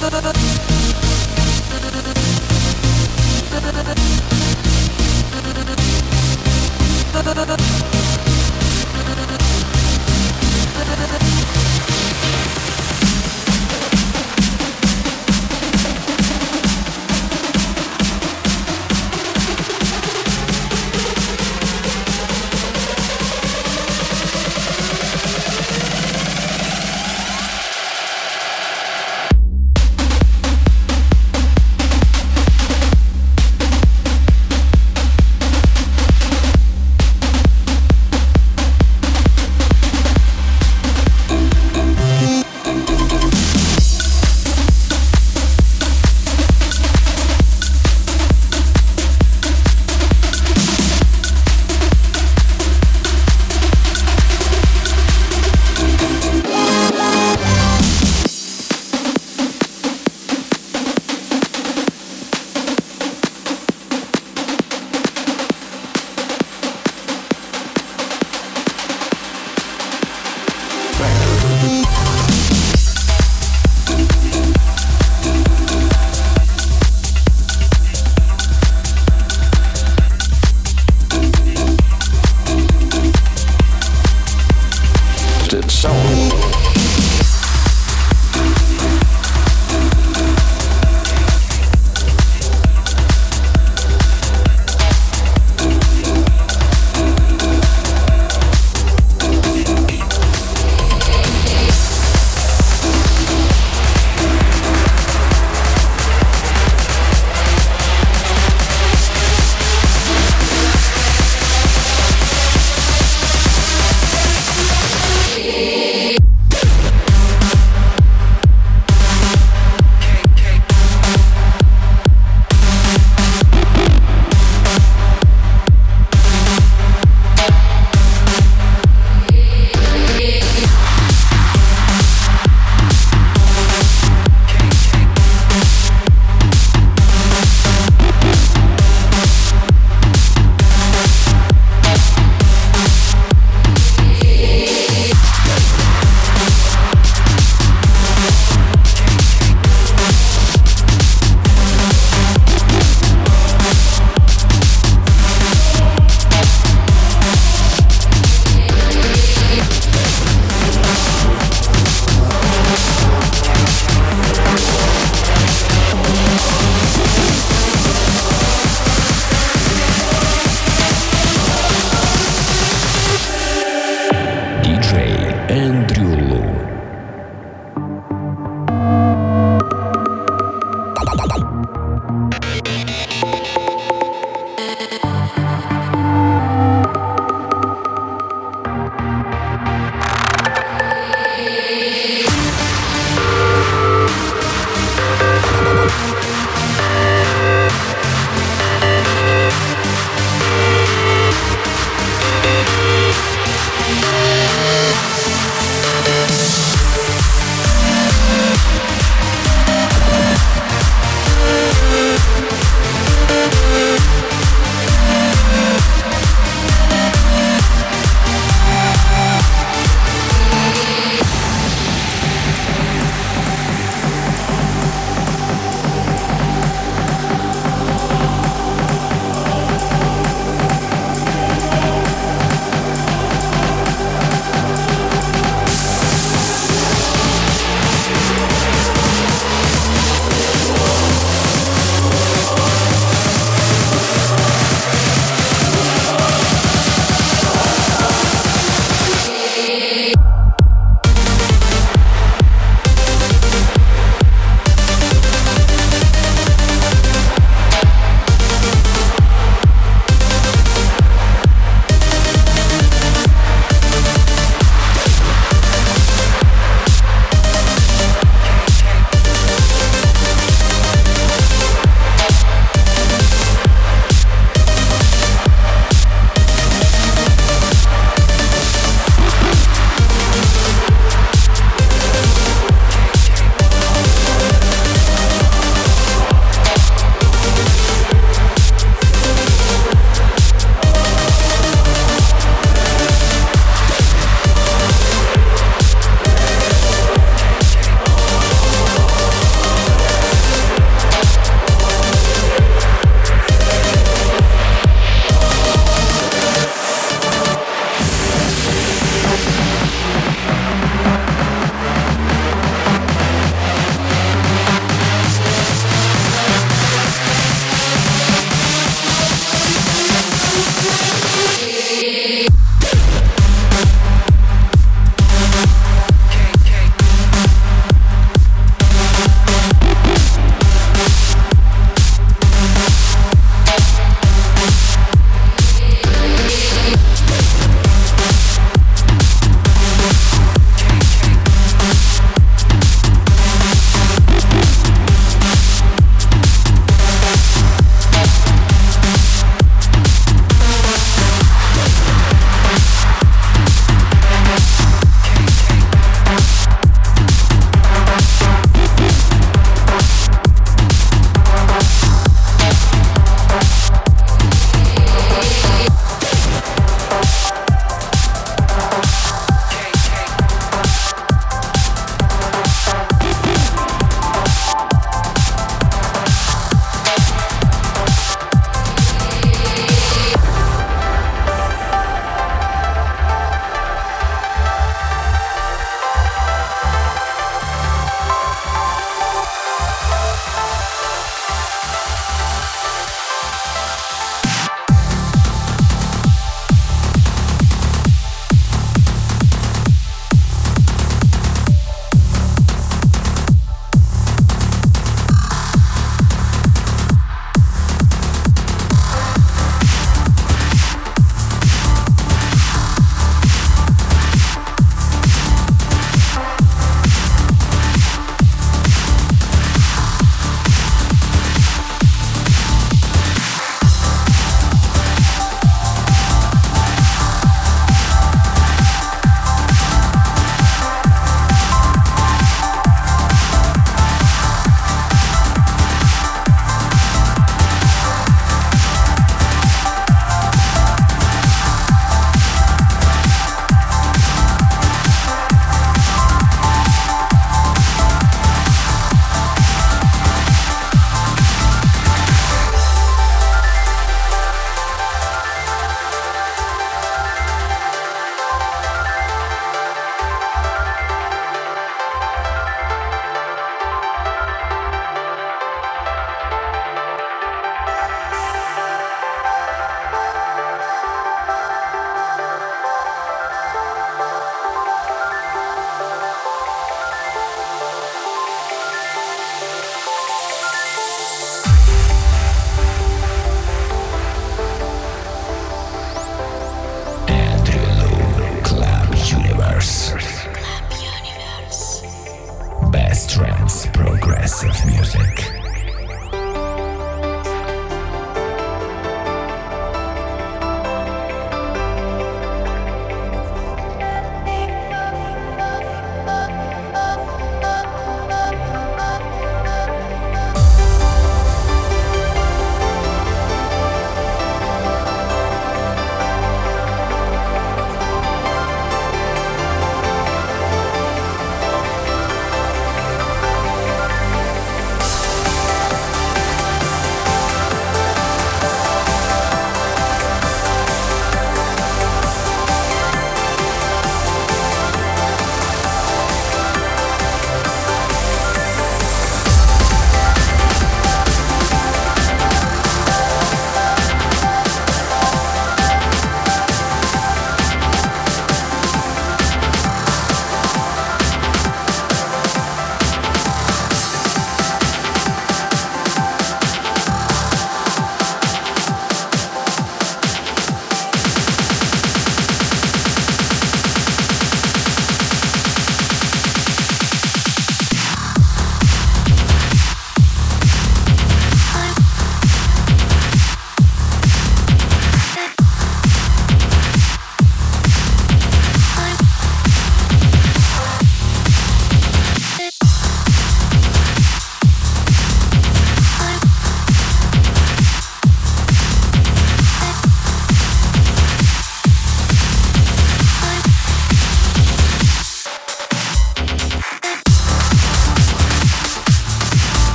Thank you.